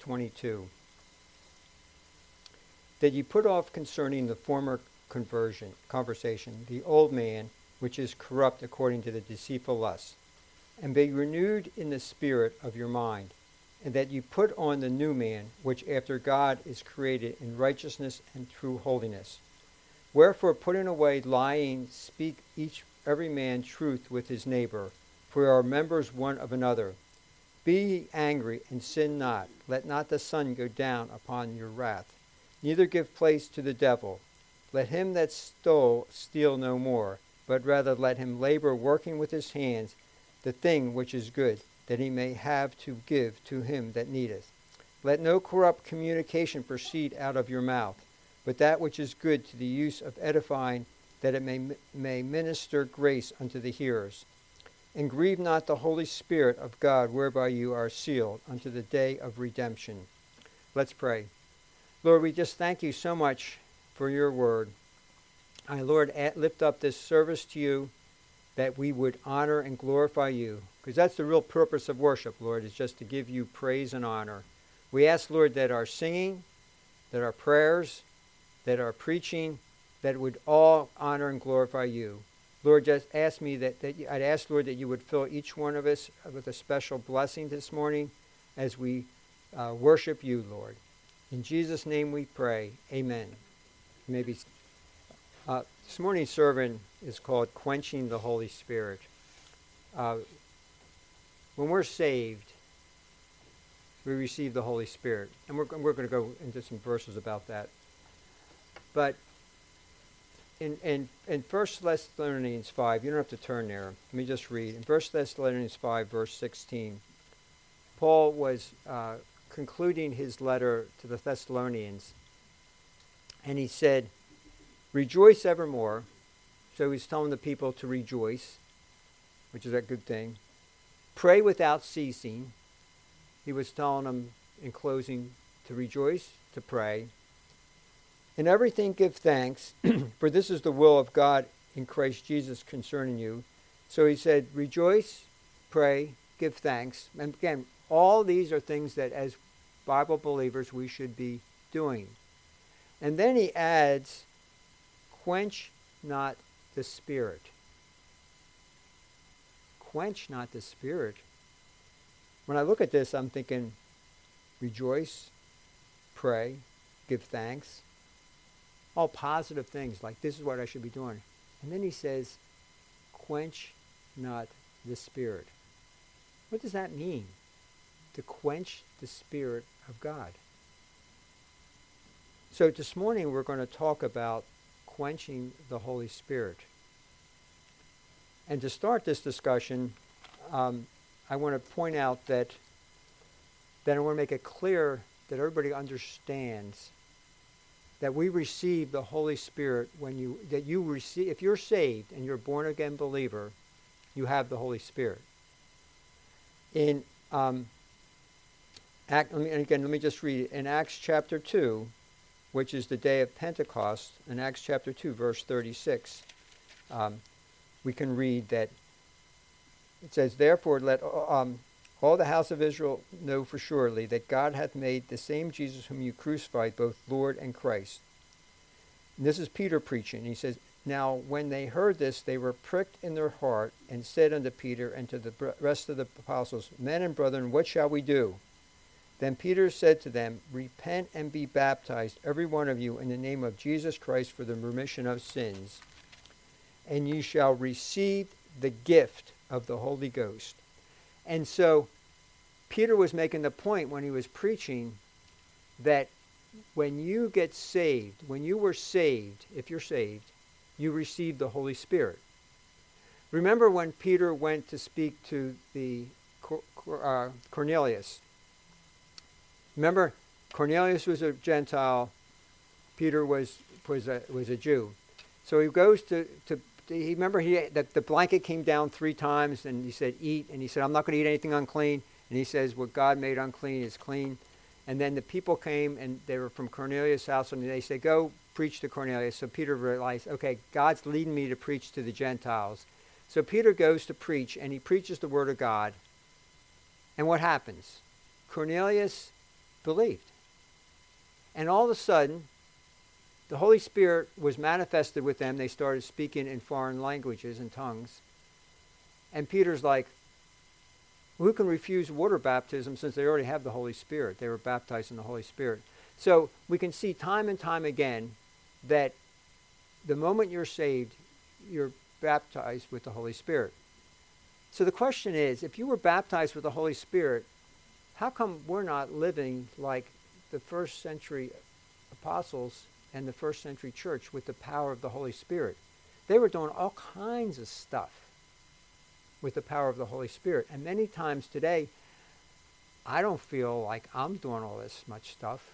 22. That ye put off concerning the former conversion, conversation, the old man, which is corrupt according to the deceitful lusts, and be renewed in the spirit of your mind, and that you put on the new man, which after God is created in righteousness and true holiness. Wherefore, putting away lying, speak each every man truth with his neighbor, for we are members one of another. Be angry and sin not. Let not the sun go down upon your wrath. Neither give place to the devil. Let him that stole steal no more, but rather let him labor working with his hands the thing which is good, that he may have to give to him that needeth. Let no corrupt communication proceed out of your mouth, but that which is good to the use of edifying, that it may, may minister grace unto the hearers. And grieve not the Holy Spirit of God, whereby you are sealed unto the day of redemption. Let's pray. Lord, we just thank you so much for your word. I, Lord, lift up this service to you that we would honor and glorify you. Because that's the real purpose of worship, Lord, is just to give you praise and honor. We ask, Lord, that our singing, that our prayers, that our preaching, that would all honor and glorify you. Lord, just ask me that, that I'd ask, Lord, that you would fill each one of us with a special blessing this morning as we uh, worship you, Lord. In Jesus' name we pray. Amen. Maybe uh, this morning's sermon is called Quenching the Holy Spirit. Uh, when we're saved, we receive the Holy Spirit. And we're, we're going to go into some verses about that. But in, in, in 1 Thessalonians 5, you don't have to turn there. Let me just read. In 1 Thessalonians 5, verse 16, Paul was uh, concluding his letter to the Thessalonians, and he said, Rejoice evermore. So he's telling the people to rejoice, which is a good thing. Pray without ceasing. He was telling them in closing to rejoice, to pray. In everything give thanks, for this is the will of God in Christ Jesus concerning you. So he said, rejoice, pray, give thanks. And again, all these are things that as Bible believers we should be doing. And then he adds, quench not the spirit. Quench not the spirit. When I look at this, I'm thinking, rejoice, pray, give thanks. All positive things, like this is what I should be doing. And then he says, quench not the spirit. What does that mean? To quench the spirit of God. So this morning we're going to talk about quenching the Holy Spirit. And to start this discussion, um, I want to point out that that I want to make it clear that everybody understands that we receive the Holy Spirit when you that you receive if you're saved and you're a born again believer, you have the Holy Spirit. In um, Act, let me, and again, let me just read it. In Acts chapter 2, which is the day of Pentecost, in Acts chapter 2, verse 36, um, we can read that it says, Therefore, let um, all the house of Israel know for surely that God hath made the same Jesus whom you crucified both Lord and Christ. And this is Peter preaching. He says, Now when they heard this, they were pricked in their heart and said unto Peter and to the rest of the apostles, Men and brethren, what shall we do? Then Peter said to them, Repent and be baptized, every one of you, in the name of Jesus Christ for the remission of sins, and ye shall receive the gift of the Holy Ghost. And so Peter was making the point when he was preaching that when you get saved, when you were saved, if you're saved, you receive the Holy Spirit. Remember when Peter went to speak to the uh, Cornelius Remember, Cornelius was a Gentile. Peter was was a was a Jew. So he goes to to. He remember he the, the blanket came down three times and he said eat and he said I'm not going to eat anything unclean. And he says what God made unclean is clean. And then the people came and they were from Cornelius' house and they said go preach to Cornelius. So Peter realized okay God's leading me to preach to the Gentiles. So Peter goes to preach and he preaches the word of God. And what happens? Cornelius believed. And all of a sudden, the Holy Spirit was manifested with them. They started speaking in foreign languages and tongues. And Peter's like, who can refuse water baptism since they already have the Holy Spirit? They were baptized in the Holy Spirit. So we can see time and time again that the moment you're saved, you're baptized with the Holy Spirit. So the question is if you were baptized with the Holy Spirit, how come we're not living like the first century apostles and the first century church with the power of the Holy Spirit? They were doing all kinds of stuff with the power of the Holy Spirit. And many times today, I don't feel like I'm doing all this much stuff.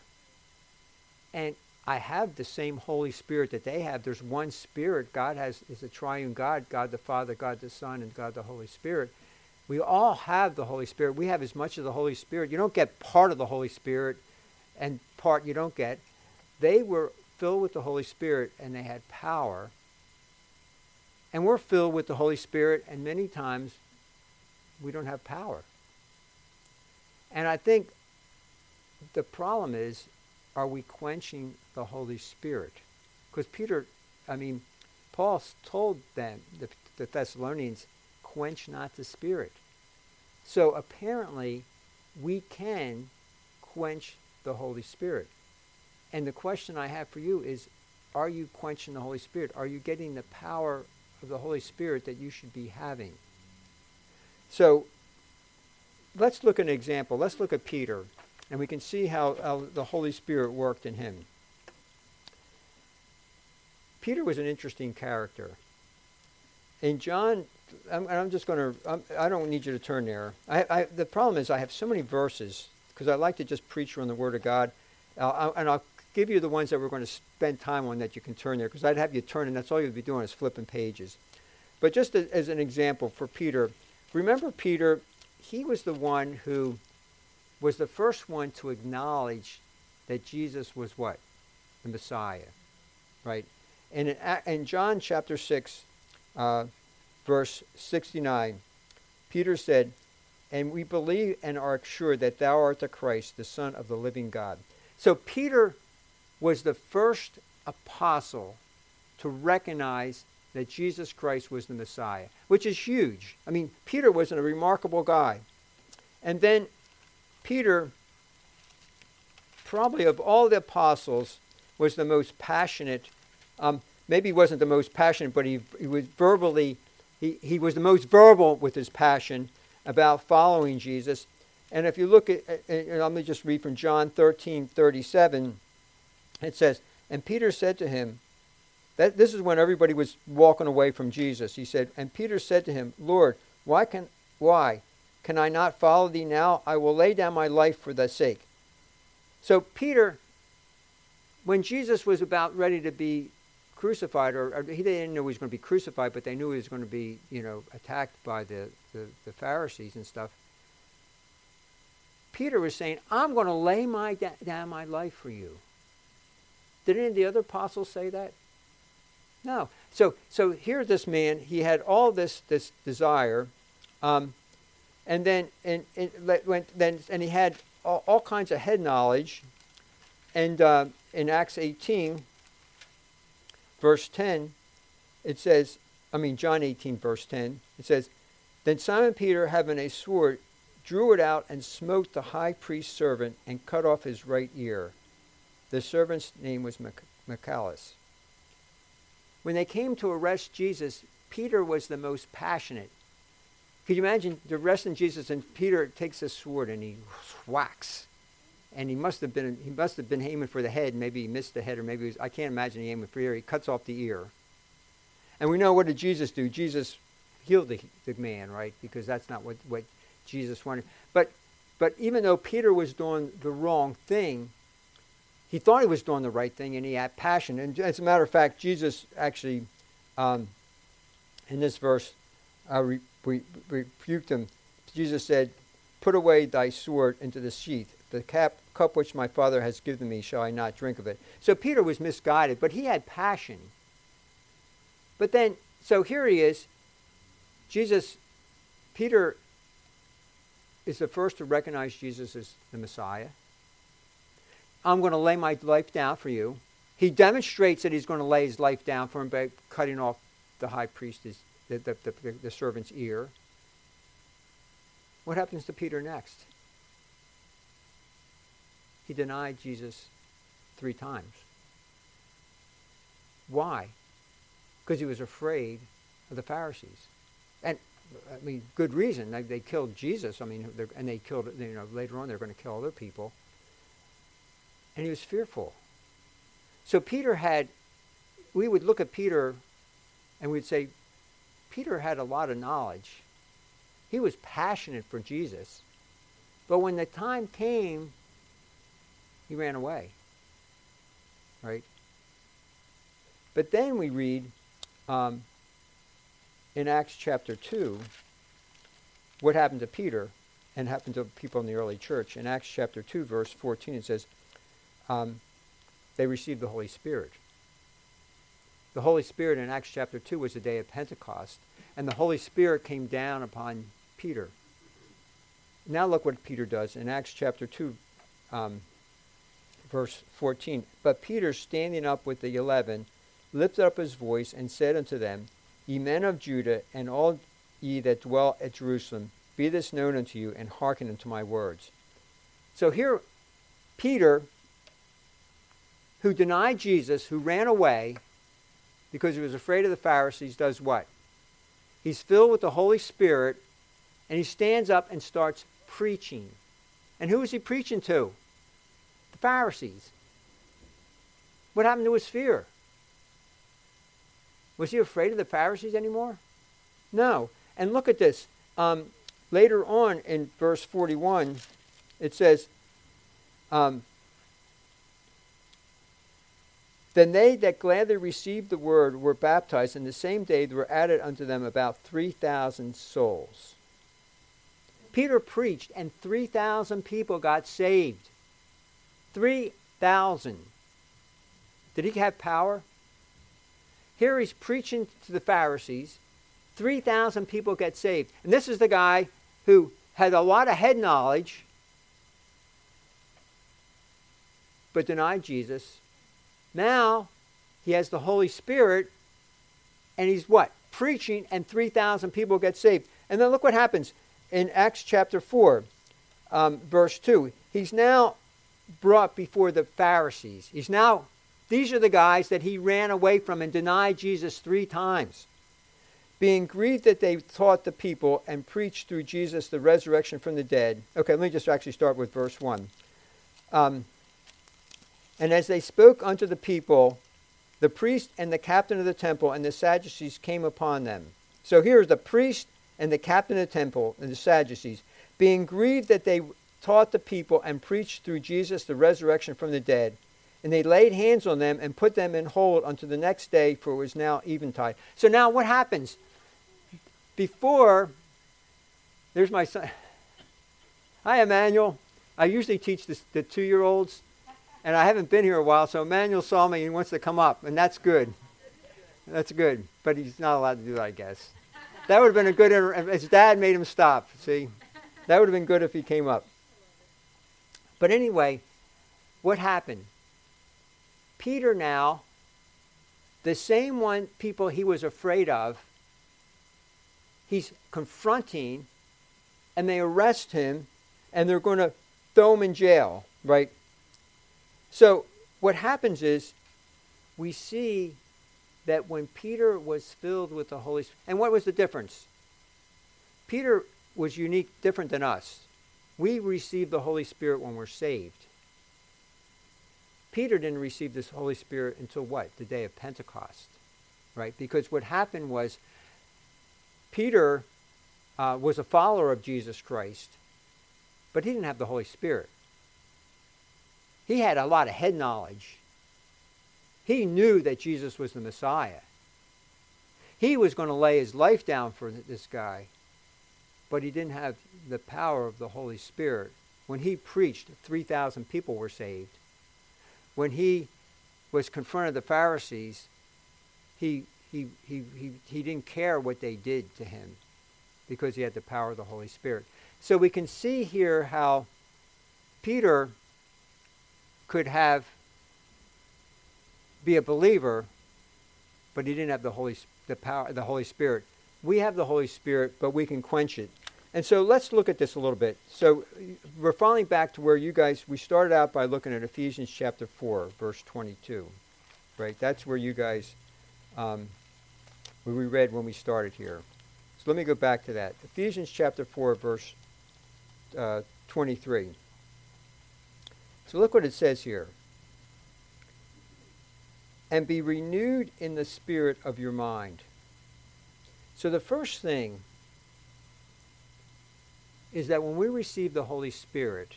And I have the same Holy Spirit that they have. There's one Spirit. God has is a triune God, God the Father, God the Son, and God the Holy Spirit. We all have the Holy Spirit. We have as much of the Holy Spirit. You don't get part of the Holy Spirit and part you don't get. They were filled with the Holy Spirit and they had power. And we're filled with the Holy Spirit, and many times we don't have power. And I think the problem is are we quenching the Holy Spirit? Because Peter, I mean, Paul told them, the, the Thessalonians, quench not the Spirit. So apparently, we can quench the Holy Spirit. And the question I have for you is are you quenching the Holy Spirit? Are you getting the power of the Holy Spirit that you should be having? So let's look at an example. Let's look at Peter and we can see how, how the Holy Spirit worked in him. Peter was an interesting character. In John, I'm, I'm just going to, I don't need you to turn there. I, I, the problem is I have so many verses because I like to just preach on the Word of God. Uh, and I'll give you the ones that we're going to spend time on that you can turn there because I'd have you turn and that's all you'd be doing is flipping pages. But just as, as an example for Peter, remember Peter, he was the one who was the first one to acknowledge that Jesus was what? The Messiah, right? And in, in John chapter 6, uh, verse 69, Peter said, And we believe and are sure that thou art the Christ, the Son of the living God. So Peter was the first apostle to recognize that Jesus Christ was the Messiah, which is huge. I mean, Peter was a remarkable guy. And then Peter, probably of all the apostles, was the most passionate. Um, maybe he wasn't the most passionate, but he, he was verbally, he, he was the most verbal with his passion about following Jesus. And if you look at, and let me just read from John 13 37, it says, And Peter said to him, that, this is when everybody was walking away from Jesus. He said, And Peter said to him, Lord, why can why? Can I not follow thee now? I will lay down my life for thy sake. So, Peter, when Jesus was about ready to be crucified, or, or, he didn't know he was going to be crucified, but they knew he was going to be, you know, attacked by the, the, the Pharisees and stuff. Peter was saying, I'm going to lay my down my life for you. Did any of the other apostles say that? No. So, so here this man, he had all this, this desire. Um, and then and, and went then and he had all, all kinds of head knowledge. And uh, in Acts 18, verse 10, it says, I mean John 18, verse 10, it says, Then Simon Peter, having a sword, drew it out and smote the high priest's servant and cut off his right ear. The servant's name was Malchus. When they came to arrest Jesus, Peter was the most passionate. Could you imagine the arresting Jesus and Peter takes a sword and he whacks, and he must have been he must have been aiming for the head. Maybe he missed the head, or maybe was, I can't imagine he aiming for the ear. He cuts off the ear, and we know what did Jesus do? Jesus healed the, the man, right? Because that's not what what Jesus wanted. But but even though Peter was doing the wrong thing, he thought he was doing the right thing, and he had passion. And as a matter of fact, Jesus actually, um, in this verse, uh, re- re- rebuked him. Jesus said, Put away thy sword into the sheath. The cap, cup which my Father has given me, shall I not drink of it? So Peter was misguided, but he had passion. But then, so here he is. Jesus, Peter is the first to recognize Jesus as the Messiah. I'm going to lay my life down for you. He demonstrates that he's going to lay his life down for him by cutting off the high priest's, the, the, the, the servant's ear. What happens to Peter next? He denied Jesus three times. Why? Because he was afraid of the Pharisees. And I mean, good reason. They, they killed Jesus. I mean, and they killed, you know, later on they're going to kill other people. And he was fearful. So Peter had, we would look at Peter and we'd say, Peter had a lot of knowledge. He was passionate for Jesus. But when the time came, he ran away. Right? But then we read um, in Acts chapter 2 what happened to Peter and happened to people in the early church. In Acts chapter 2, verse 14, it says, um, they received the Holy Spirit. The Holy Spirit in Acts chapter 2 was the day of Pentecost, and the Holy Spirit came down upon Peter. Now look what Peter does in Acts chapter 2, um, verse 14. But Peter, standing up with the eleven, lifted up his voice and said unto them, Ye men of Judah, and all ye that dwell at Jerusalem, be this known unto you, and hearken unto my words. So here, Peter, who denied Jesus, who ran away because he was afraid of the Pharisees, does what? He's filled with the Holy Spirit, and he stands up and starts preaching. And who is he preaching to? The Pharisees. What happened to his fear? Was he afraid of the Pharisees anymore? No. And look at this. Um, later on in verse 41, it says, um, Then they that gladly received the word were baptized, and the same day there were added unto them about 3,000 souls. Peter preached, and 3,000 people got saved. 3,000. Did he have power? Here he's preaching to the Pharisees. 3,000 people get saved. And this is the guy who had a lot of head knowledge, but denied Jesus. Now he has the Holy Spirit, and he's what? Preaching, and 3,000 people get saved. And then look what happens in Acts chapter 4, um, verse 2. He's now brought before the Pharisees. He's now these are the guys that he ran away from and denied Jesus three times. Being grieved that they taught the people and preached through Jesus the resurrection from the dead. Okay, let me just actually start with verse 1. Um, and as they spoke unto the people, the priest and the captain of the temple and the Sadducees came upon them. So here is the priest and the captain of the temple and the Sadducees, being grieved that they taught the people and preached through Jesus the resurrection from the dead. And they laid hands on them and put them in hold until the next day, for it was now eventide. So now what happens? Before, there's my son. Hi, Emmanuel. I usually teach this, the two year olds, and I haven't been here a while, so Emmanuel saw me and wants to come up, and that's good. That's good. But he's not allowed to do that, I guess. That would have been a good, inter- his dad made him stop, see? That would have been good if he came up. But anyway, what happened? Peter now, the same one people he was afraid of, he's confronting, and they arrest him, and they're going to throw him in jail, right? So what happens is we see that when Peter was filled with the Holy Spirit, and what was the difference? Peter was unique, different than us. We receive the Holy Spirit when we're saved. Peter didn't receive this Holy Spirit until what? The day of Pentecost, right? Because what happened was Peter uh, was a follower of Jesus Christ, but he didn't have the Holy Spirit. He had a lot of head knowledge. He knew that Jesus was the Messiah. He was going to lay his life down for this guy, but he didn't have the power of the Holy Spirit. When he preached, 3,000 people were saved when he was confronted the Pharisees, he, he, he, he, he didn't care what they did to him because he had the power of the Holy Spirit. So we can see here how Peter could have be a believer, but he didn't have the Holy the power the Holy Spirit. We have the Holy Spirit, but we can quench it. And so let's look at this a little bit. So we're finally back to where you guys we started out by looking at Ephesians chapter four, verse twenty-two. Right? That's where you guys um, we read when we started here. So let me go back to that. Ephesians chapter 4, verse uh, 23. So look what it says here. And be renewed in the spirit of your mind. So the first thing is that when we receive the Holy Spirit,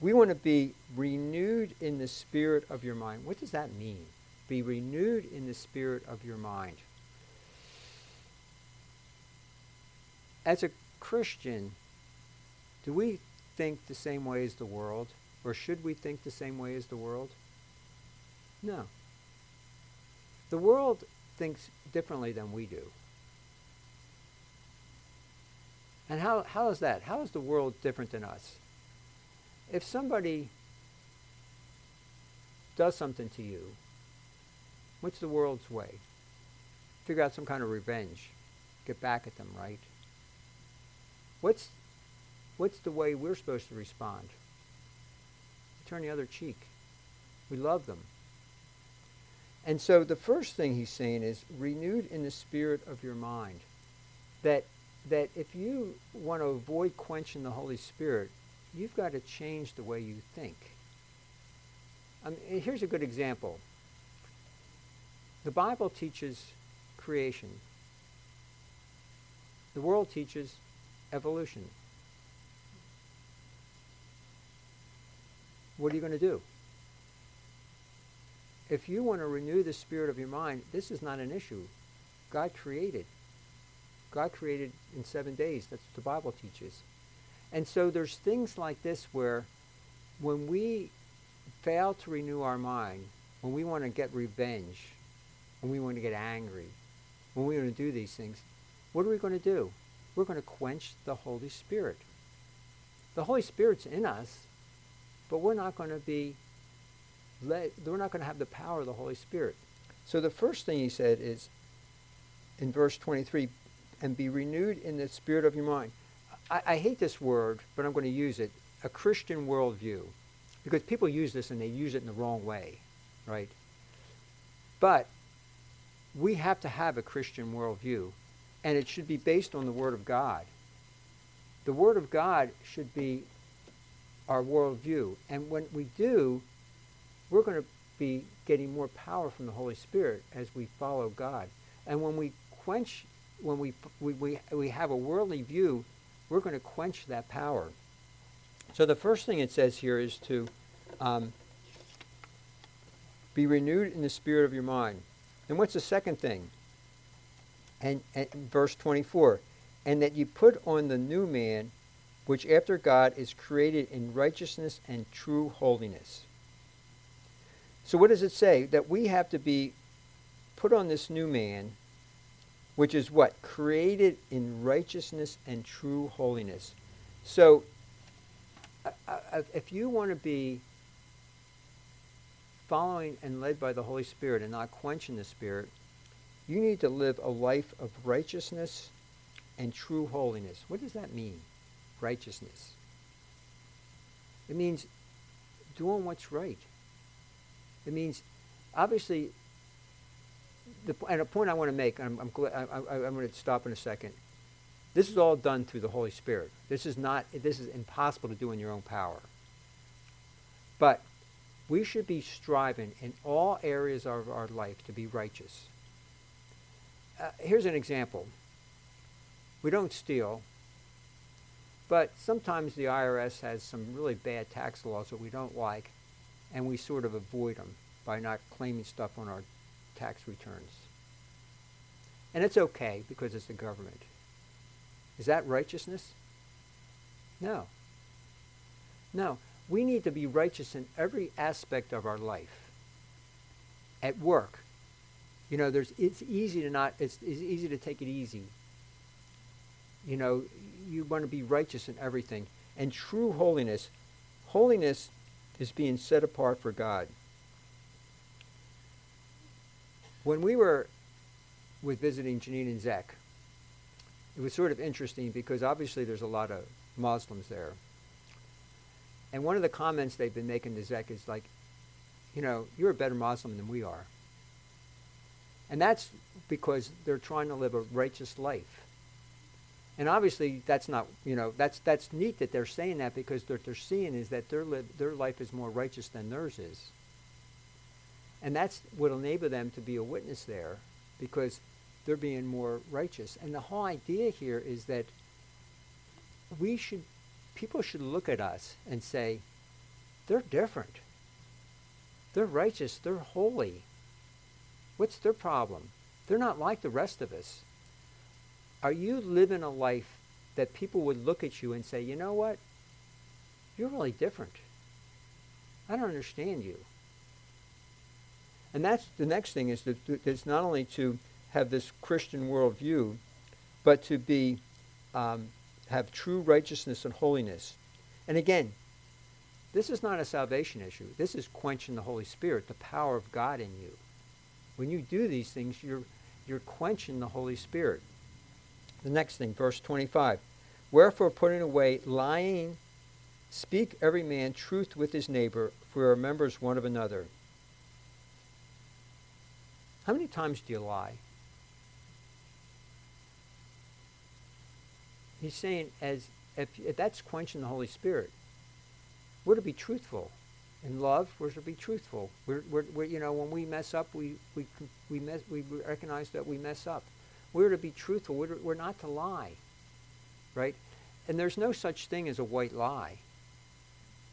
we want to be renewed in the spirit of your mind. What does that mean? Be renewed in the spirit of your mind. As a Christian, do we think the same way as the world? Or should we think the same way as the world? No. The world thinks differently than we do. And how, how is that? How is the world different than us? If somebody does something to you, what's the world's way? Figure out some kind of revenge. Get back at them, right? What's, what's the way we're supposed to respond? Turn the other cheek. We love them. And so the first thing he's saying is renewed in the spirit of your mind. That, that if you want to avoid quenching the Holy Spirit, you've got to change the way you think. Here's a good example. The Bible teaches creation. The world teaches evolution. What are you going to do? If you want to renew the spirit of your mind, this is not an issue. God created. God created in seven days. That's what the Bible teaches. And so there's things like this where when we fail to renew our mind, when we want to get revenge, when we want to get angry, when we want to do these things, what are we going to do? we're going to quench the Holy Spirit. The Holy Spirit's in us, but we're not going to be we're not going to have the power of the Holy Spirit. So the first thing he said is in verse 23 and be renewed in the spirit of your mind. I, I hate this word, but I'm going to use it a Christian worldview. Because people use this and they use it in the wrong way, right? But we have to have a Christian worldview and it should be based on the Word of God. The Word of God should be our worldview. And when we do, we're going to be getting more power from the Holy Spirit as we follow God. And when we quench, when we, we, we, we have a worldly view, we're going to quench that power. So the first thing it says here is to um, be renewed in the spirit of your mind. And what's the second thing? and, and verse 24, and that you put on the new man, which after God is created in righteousness and true holiness. So what does it say? That we have to be put on this new man, which is what? Created in righteousness and true holiness. So if you want to be following and led by the Holy Spirit and not quenching the Spirit, you need to live a life of righteousness and true holiness. What does that mean? Righteousness. It means doing what's right. It means, obviously, the, and a point I want to make, I'm, I'm, I'm going to stop in a second. This is all done through the Holy Spirit. This is not, this is impossible to do in your own power. But we should be striving in all areas of our life to be righteous uh, here's an example. We don't steal, but sometimes the IRS has some really bad tax laws that we don't like, and we sort of avoid them by not claiming stuff on our tax returns. And it's okay because it's the government. Is that righteousness? No. No. We need to be righteous in every aspect of our life. At work, you know, there's it's easy to not it's, it's easy to take it easy. You know, you want to be righteous in everything. And true holiness, holiness is being set apart for God. When we were with visiting Janine and Zek, it was sort of interesting because obviously there's a lot of Muslims there. And one of the comments they've been making to Zek is like, you know, you're a better Muslim than we are. And that's because they're trying to live a righteous life. And obviously, that's not, you know, that's, that's neat that they're saying that because what they're seeing is that their, li- their life is more righteous than theirs is. And that's what will enable them to be a witness there because they're being more righteous. And the whole idea here is that we should, people should look at us and say, they're different. They're righteous. They're holy. What's their problem? They're not like the rest of us. Are you living a life that people would look at you and say, you know what? You're really different. I don't understand you. And that's the next thing is that it's not only to have this Christian worldview, but to be um, have true righteousness and holiness. And again, this is not a salvation issue. This is quenching the Holy Spirit, the power of God in you. When you do these things, you're, you're quenching the Holy Spirit. The next thing, verse 25. Wherefore, putting away lying, speak every man truth with his neighbor, for we are members one of another. How many times do you lie? He's saying, as if, if that's quenching the Holy Spirit, we're to be truthful. In love, we're to be truthful. We're, we're, we're, you know, when we mess up, we, we, we, mess, we recognize that we mess up. We're to be truthful. We're, we're not to lie, right? And there's no such thing as a white lie,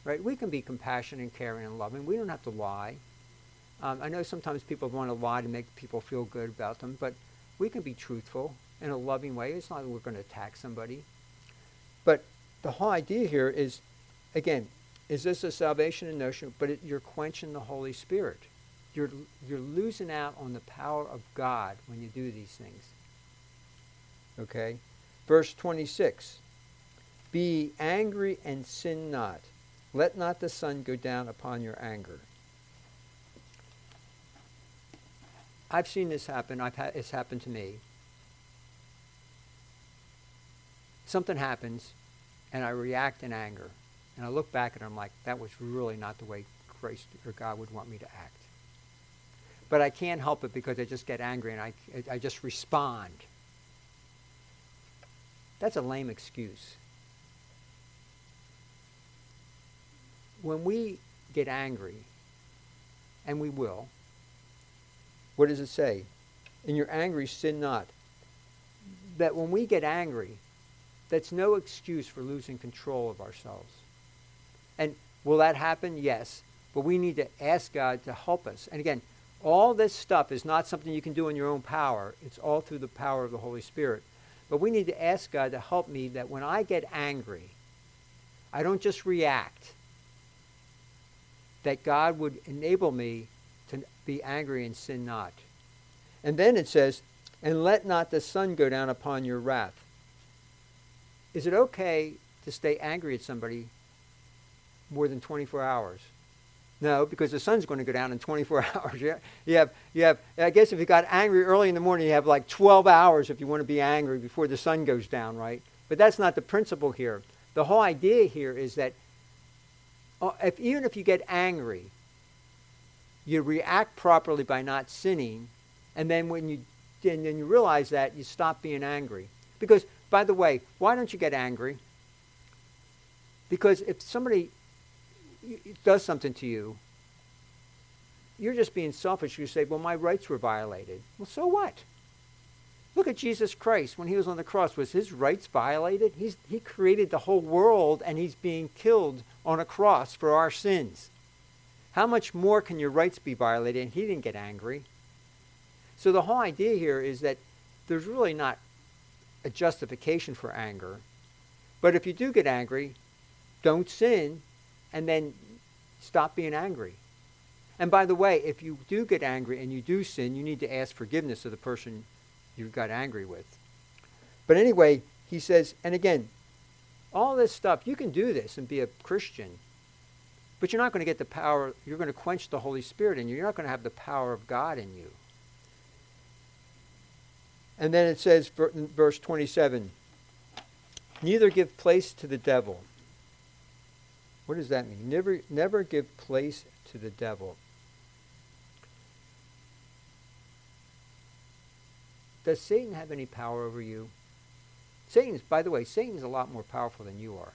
right? We can be compassionate and caring and loving. We don't have to lie. Um, I know sometimes people want to lie to make people feel good about them, but we can be truthful in a loving way. It's not that we're going to attack somebody. But the whole idea here is, again, is this a salvation in notion? But it, you're quenching the Holy Spirit. You're, you're losing out on the power of God when you do these things. Okay? Verse 26 Be angry and sin not. Let not the sun go down upon your anger. I've seen this happen. I've ha- it's happened to me. Something happens, and I react in anger. And I look back and I'm like, that was really not the way Christ or God would want me to act. But I can't help it because I just get angry and I, I just respond. That's a lame excuse. When we get angry, and we will, what does it say? In your angry, sin not. That when we get angry, that's no excuse for losing control of ourselves. And will that happen? Yes. But we need to ask God to help us. And again, all this stuff is not something you can do in your own power. It's all through the power of the Holy Spirit. But we need to ask God to help me that when I get angry, I don't just react. That God would enable me to be angry and sin not. And then it says, and let not the sun go down upon your wrath. Is it okay to stay angry at somebody more than 24 hours? No, because the sun's going to go down in 24 hours. You have, you have, I guess if you got angry early in the morning, you have like 12 hours if you want to be angry before the sun goes down, right? But that's not the principle here. The whole idea here is that uh, if, even if you get angry, you react properly by not sinning, and then when you, and then you realize that, you stop being angry. Because, by the way, why don't you get angry? Because if somebody does something to you, you're just being selfish. You say, well, my rights were violated. Well, so what? Look at Jesus Christ when he was on the cross. Was his rights violated? He's, he created the whole world and he's being killed on a cross for our sins. How much more can your rights be violated? And he didn't get angry. So the whole idea here is that there's really not a justification for anger. But if you do get angry, don't sin and then stop being angry. And by the way, if you do get angry and you do sin, you need to ask forgiveness of the person you got angry with. But anyway, he says, and again, all this stuff, you can do this and be a Christian. But you're not going to get the power, you're going to quench the Holy Spirit in you. You're not going to have the power of God in you. And then it says, verse 27 Neither give place to the devil. What does that mean? Never, never give place to the devil. Does Satan have any power over you? Satan's, by the way, Satan's a lot more powerful than you are.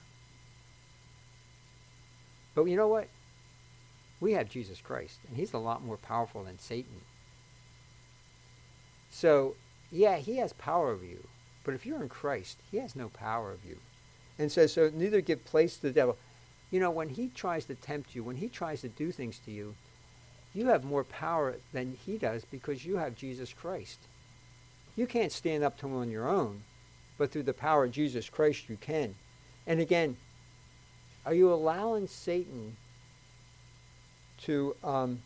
But you know what? We have Jesus Christ, and he's a lot more powerful than Satan. So, yeah, he has power over you. But if you're in Christ, he has no power over you. And says, so neither give place to the devil. You know, when he tries to tempt you, when he tries to do things to you, you have more power than he does because you have Jesus Christ. You can't stand up to him on your own, but through the power of Jesus Christ you can. And again, are you allowing Satan to, um,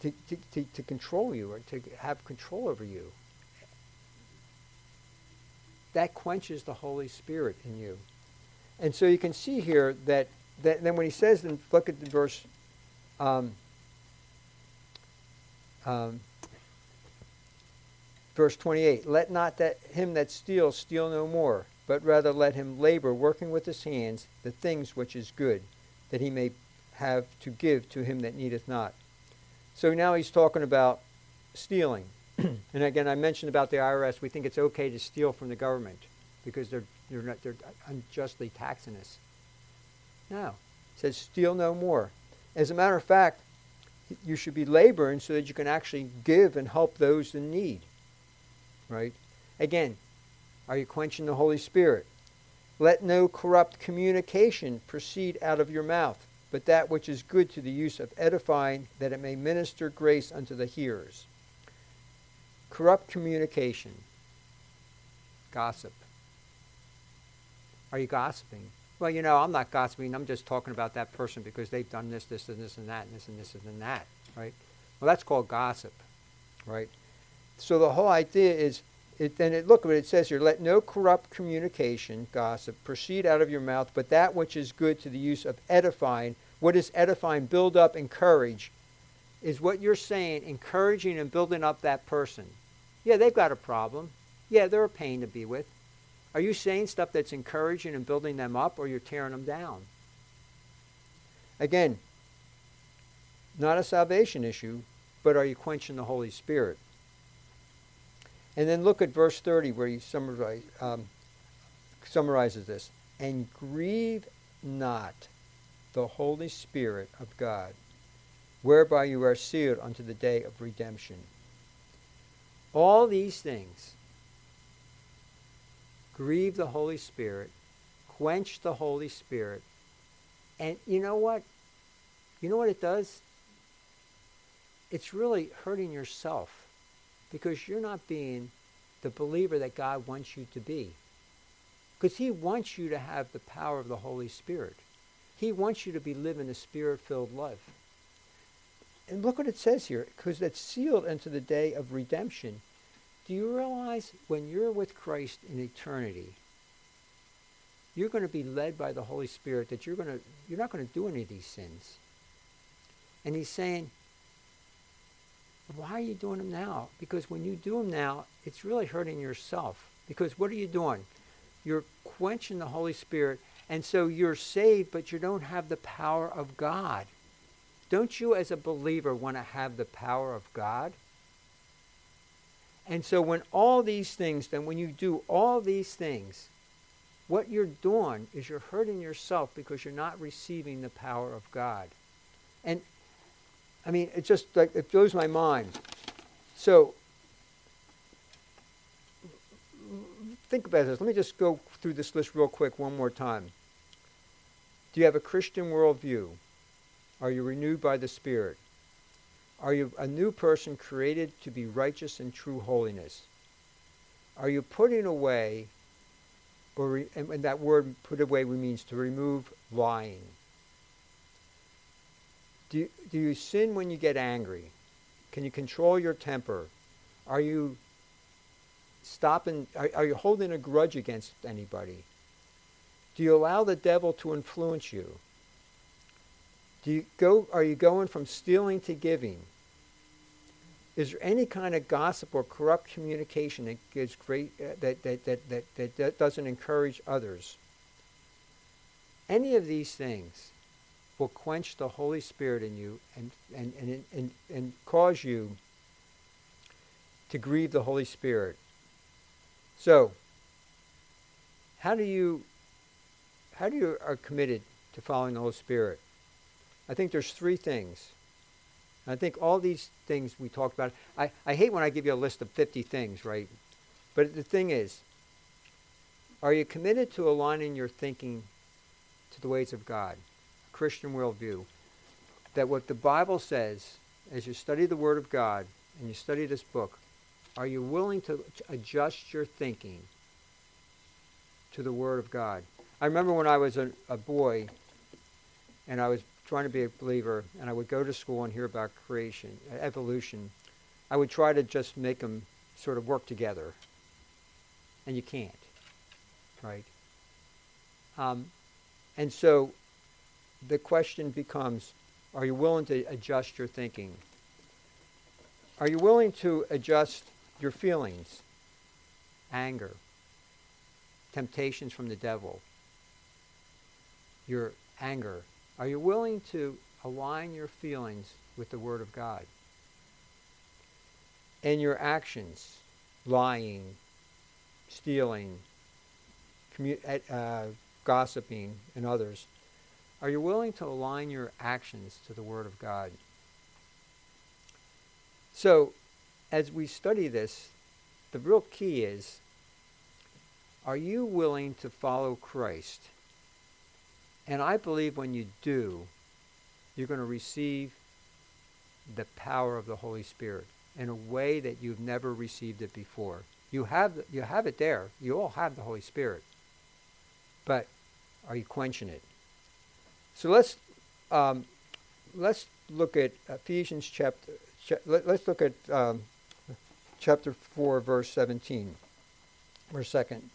to, to, to, to control you or to have control over you? That quenches the Holy Spirit in you. And so you can see here that, that then when he says, then look at the verse um, um, Verse 28 Let not that him that steals steal no more, but rather let him labor, working with his hands, the things which is good, that he may have to give to him that needeth not. So now he's talking about stealing. and again, I mentioned about the IRS. We think it's okay to steal from the government because they're, they're, not, they're unjustly taxing us. No. It says, steal no more. As a matter of fact, you should be laboring so that you can actually give and help those in need right? Again, are you quenching the Holy Spirit? Let no corrupt communication proceed out of your mouth, but that which is good to the use of edifying, that it may minister grace unto the hearers. Corrupt communication. Gossip. Are you gossiping? Well, you know, I'm not gossiping. I'm just talking about that person because they've done this, this, and this, and that, and this, and this, and that, right? Well, that's called gossip, right? So the whole idea is, it, then it, look what it says here. Let no corrupt communication, gossip, proceed out of your mouth, but that which is good to the use of edifying. What is edifying? Build up, encourage. Is what you're saying encouraging and building up that person? Yeah, they've got a problem. Yeah, they're a pain to be with. Are you saying stuff that's encouraging and building them up, or you're tearing them down? Again, not a salvation issue, but are you quenching the Holy Spirit? And then look at verse 30 where he summarize, um, summarizes this. And grieve not the Holy Spirit of God, whereby you are sealed unto the day of redemption. All these things grieve the Holy Spirit, quench the Holy Spirit, and you know what? You know what it does? It's really hurting yourself because you're not being the believer that God wants you to be. Because he wants you to have the power of the Holy Spirit. He wants you to be living a spirit-filled life. And look what it says here, because that's sealed unto the day of redemption. Do you realize when you're with Christ in eternity, you're going to be led by the Holy Spirit that you're going to you're not going to do any of these sins. And he's saying, why are you doing them now? Because when you do them now, it's really hurting yourself. Because what are you doing? You're quenching the Holy Spirit, and so you're saved, but you don't have the power of God. Don't you, as a believer, want to have the power of God? And so, when all these things, then when you do all these things, what you're doing is you're hurting yourself because you're not receiving the power of God. And I mean, it just like it blows my mind. So think about this. Let me just go through this list real quick one more time. Do you have a Christian worldview? Are you renewed by the Spirit? Are you a new person created to be righteous in true holiness? Are you putting away, or and, and that word put away means to remove lying? Do you, do you sin when you get angry? Can you control your temper? Are you stopping? Are, are you holding a grudge against anybody? Do you allow the devil to influence you? Do you go, are you going from stealing to giving? Is there any kind of gossip or corrupt communication that gives great uh, that, that, that, that, that, that doesn't encourage others? Any of these things will quench the Holy Spirit in you and, and, and, and, and cause you to grieve the Holy Spirit. So, how do you how do you are committed to following the Holy Spirit? I think there's three things. I think all these things we talked about, I, I hate when I give you a list of 50 things, right? But the thing is, are you committed to aligning your thinking to the ways of God? Christian worldview. That what the Bible says, as you study the Word of God and you study this book, are you willing to adjust your thinking to the Word of God? I remember when I was a, a boy and I was trying to be a believer and I would go to school and hear about creation, evolution, I would try to just make them sort of work together. And you can't, right? Um, and so the question becomes are you willing to adjust your thinking? Are you willing to adjust your feelings? Anger, temptations from the devil, your anger. Are you willing to align your feelings with the Word of God? And your actions, lying, stealing, commu- uh, gossiping, and others are you willing to align your actions to the Word of God? So, as we study this, the real key is are you willing to follow Christ? And I believe when you do, you're going to receive the power of the Holy Spirit in a way that you've never received it before. You have, you have it there. You all have the Holy Spirit. But are you quenching it? So let's um, let's look at Ephesians chapter. let, us look at um, chapter four, verse seventeen. For a second.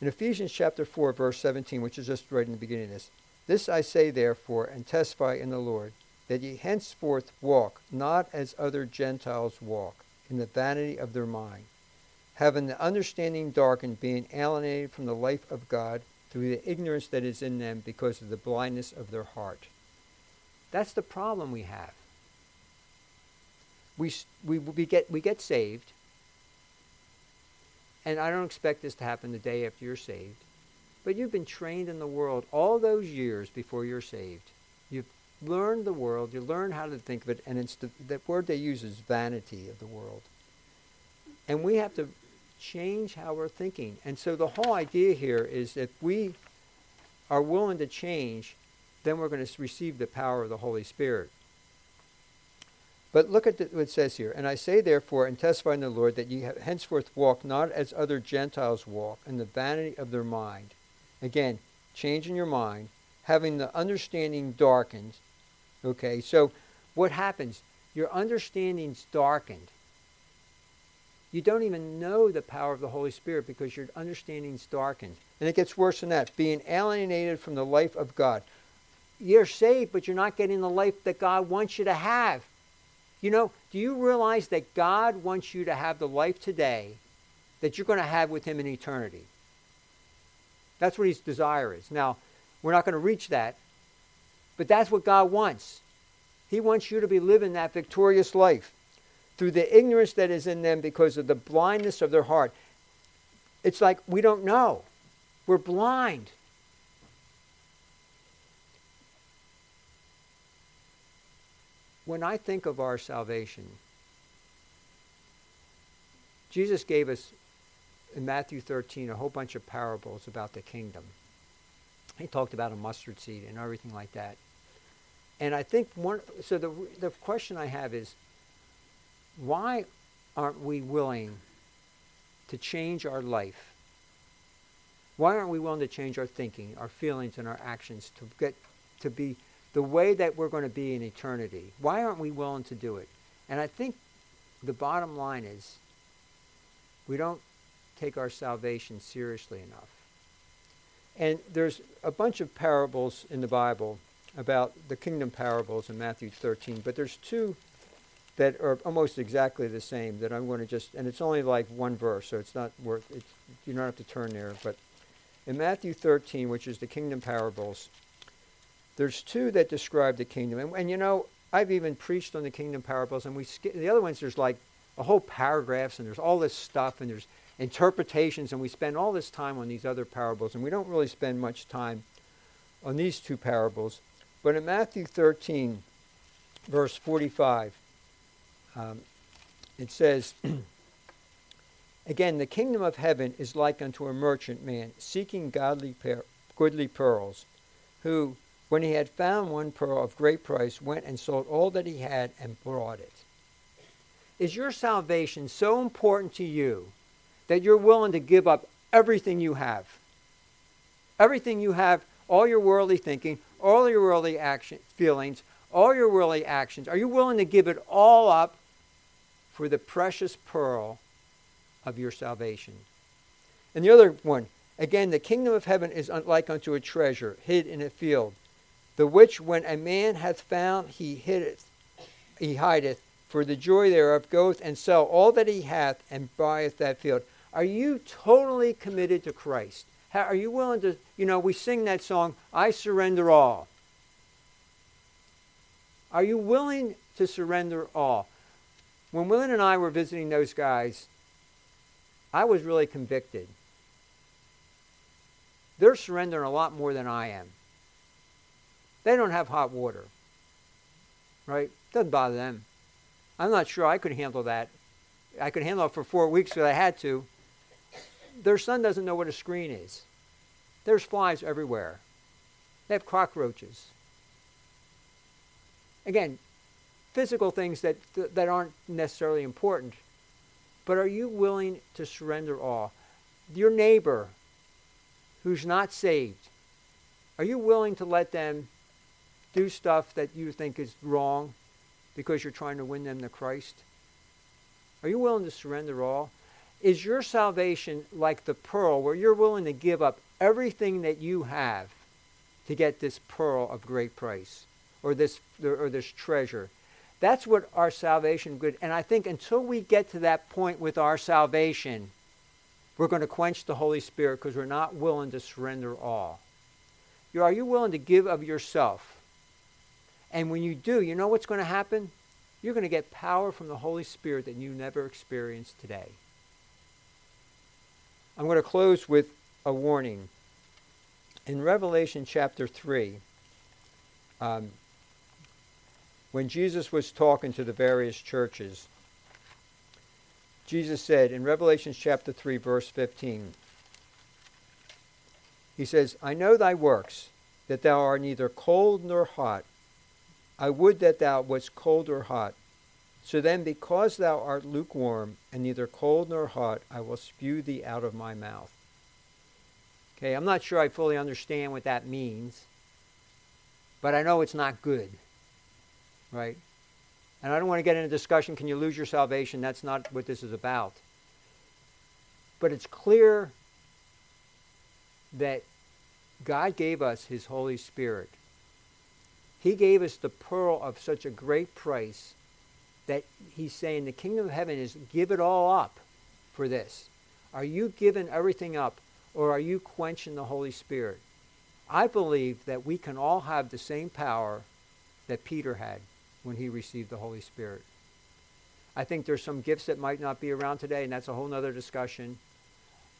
In Ephesians chapter four, verse seventeen, which is just right in the beginning of this. This I say therefore, and testify in the Lord, that ye henceforth walk not as other Gentiles walk, in the vanity of their mind, having the understanding darkened, being alienated from the life of God through the ignorance that is in them because of the blindness of their heart. That's the problem we have. We, we, we, get, we get saved, and I don't expect this to happen the day after you're saved, but you've been trained in the world all those years before you're saved. You've learned the world, you learn how to think of it, and it's the, the word they use is vanity of the world. And we have to change how we're thinking. And so the whole idea here is if we are willing to change, then we're going to receive the power of the Holy Spirit. But look at what it says here. And I say, therefore, and testify in the Lord, that ye henceforth walk not as other Gentiles walk, in the vanity of their mind. Again, changing your mind, having the understanding darkened. Okay, so what happens? Your understanding's darkened you don't even know the power of the Holy Spirit because your understanding's darkened. And it gets worse than that being alienated from the life of God. You're saved, but you're not getting the life that God wants you to have. You know, do you realize that God wants you to have the life today that you're going to have with Him in eternity? That's what His desire is. Now, we're not going to reach that, but that's what God wants. He wants you to be living that victorious life through the ignorance that is in them because of the blindness of their heart. It's like we don't know. We're blind. When I think of our salvation, Jesus gave us in Matthew 13 a whole bunch of parables about the kingdom. He talked about a mustard seed and everything like that. And I think one, so the, the question I have is why aren't we willing to change our life? Why aren't we willing to change our thinking, our feelings, and our actions to get to be the way that we're going to be in eternity? Why aren't we willing to do it? And I think the bottom line is we don't take our salvation seriously enough. And there's a bunch of parables in the Bible. about the kingdom parables in Matthew 13, but there's two that are almost exactly the same that I'm going to just, and it's only like one verse, so it's not worth, it's, you don't have to turn there. But in Matthew 13, which is the kingdom parables, there's two that describe the kingdom. And, and you know, I've even preached on the kingdom parables, and we the other ones, there's like a whole paragraphs, and there's all this stuff, and there's interpretations, and we spend all this time on these other parables, and we don't really spend much time on these two parables. But in Matthew 13, verse 45, um, it says, Again, the kingdom of heaven is like unto a merchant man seeking godly per- goodly pearls, who, when he had found one pearl of great price, went and sold all that he had and bought it. Is your salvation so important to you that you're willing to give up everything you have? Everything you have, all your worldly thinking, all your worldly action, feelings, all your worldly actions, are you willing to give it all up for the precious pearl of your salvation? And the other one, again, the kingdom of heaven is like unto a treasure hid in a field, the which when a man hath found, he hideth, he hideth, for the joy thereof goeth and sell all that he hath and buyeth that field. Are you totally committed to Christ? How, are you willing to, you know, we sing that song, I surrender all. Are you willing to surrender all? When William and I were visiting those guys, I was really convicted. They're surrendering a lot more than I am. They don't have hot water. Right? Doesn't bother them. I'm not sure I could handle that. I could handle it for four weeks if I had to. Their son doesn't know what a screen is. There's flies everywhere. They have cockroaches. Again, physical things that, that aren't necessarily important. But are you willing to surrender all? Your neighbor who's not saved, are you willing to let them do stuff that you think is wrong because you're trying to win them to Christ? Are you willing to surrender all? Is your salvation like the pearl where you're willing to give up everything that you have to get this pearl of great price or this or this treasure? That's what our salvation good. And I think until we get to that point with our salvation, we're going to quench the Holy Spirit because we're not willing to surrender all. Are you willing to give of yourself? And when you do, you know what's going to happen? You're going to get power from the Holy Spirit that you never experienced today. I'm going to close with a warning. In Revelation chapter 3, um, when Jesus was talking to the various churches, Jesus said in Revelation chapter 3, verse 15, He says, I know thy works, that thou art neither cold nor hot. I would that thou wast cold or hot. So then, because thou art lukewarm, and neither cold nor hot, I will spew thee out of my mouth. Okay, I'm not sure I fully understand what that means, but I know it's not good. Right? And I don't want to get into discussion can you lose your salvation? That's not what this is about. But it's clear that God gave us his Holy Spirit he gave us the pearl of such a great price that he's saying the kingdom of heaven is give it all up for this. Are you giving everything up or are you quenching the Holy Spirit? I believe that we can all have the same power that Peter had when he received the Holy Spirit. I think there's some gifts that might not be around today, and that's a whole other discussion.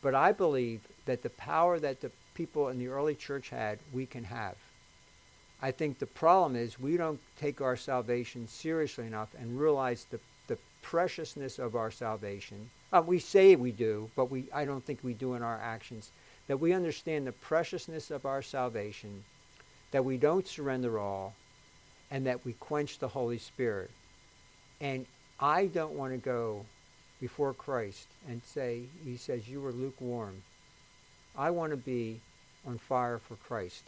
But I believe that the power that the people in the early church had, we can have. I think the problem is we don't take our salvation seriously enough and realize the, the preciousness of our salvation. Uh, we say we do, but we, I don't think we do in our actions. That we understand the preciousness of our salvation, that we don't surrender all, and that we quench the Holy Spirit. And I don't want to go before Christ and say, He says, You were lukewarm. I want to be on fire for Christ.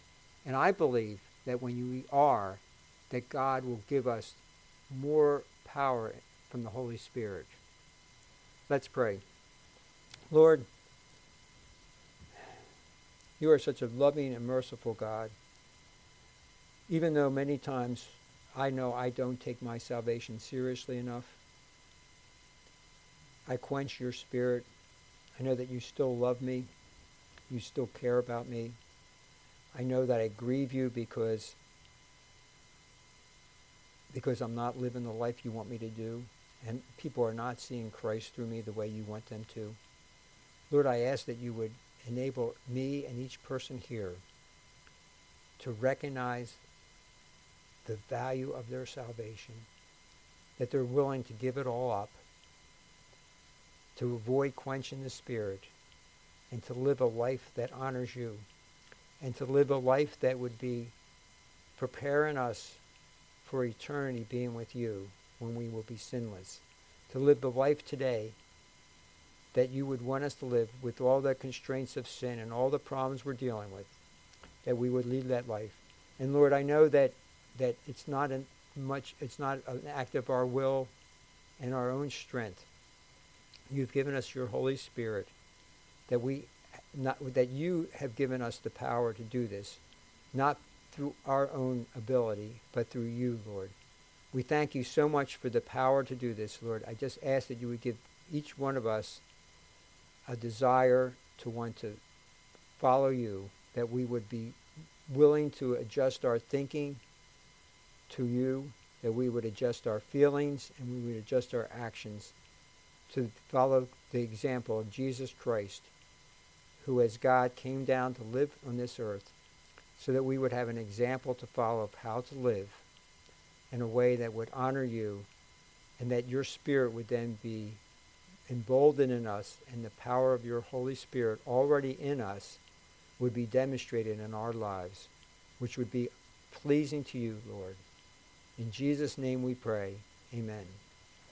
And I believe that when we are, that God will give us more power from the Holy Spirit. Let's pray. Lord, you are such a loving and merciful God. even though many times I know I don't take my salvation seriously enough, I quench your spirit. I know that you still love me. You still care about me. I know that I grieve you because because I'm not living the life you want me to do and people are not seeing Christ through me the way you want them to. Lord, I ask that you would enable me and each person here to recognize the value of their salvation, that they're willing to give it all up, to avoid quenching the spirit, and to live a life that honors you, and to live a life that would be preparing us for eternity being with you when we will be sinless. To live the life today that you would want us to live with all the constraints of sin and all the problems we're dealing with, that we would lead that life. And Lord, I know that, that it's not an, much, it's not an act of our will and our own strength. You've given us your Holy Spirit, that we, not, that you have given us the power to do this, not through our own ability, but through you, Lord. We thank you so much for the power to do this, Lord. I just ask that you would give each one of us a desire to want to follow you, that we would be willing to adjust our thinking to you, that we would adjust our feelings and we would adjust our actions to follow the example of Jesus Christ, who as God came down to live on this earth, so that we would have an example to follow of how to live in a way that would honor you and that your spirit would then be emboldened in us and the power of your Holy Spirit already in us would be demonstrated in our lives, which would be pleasing to you, Lord. In Jesus' name we pray. Amen.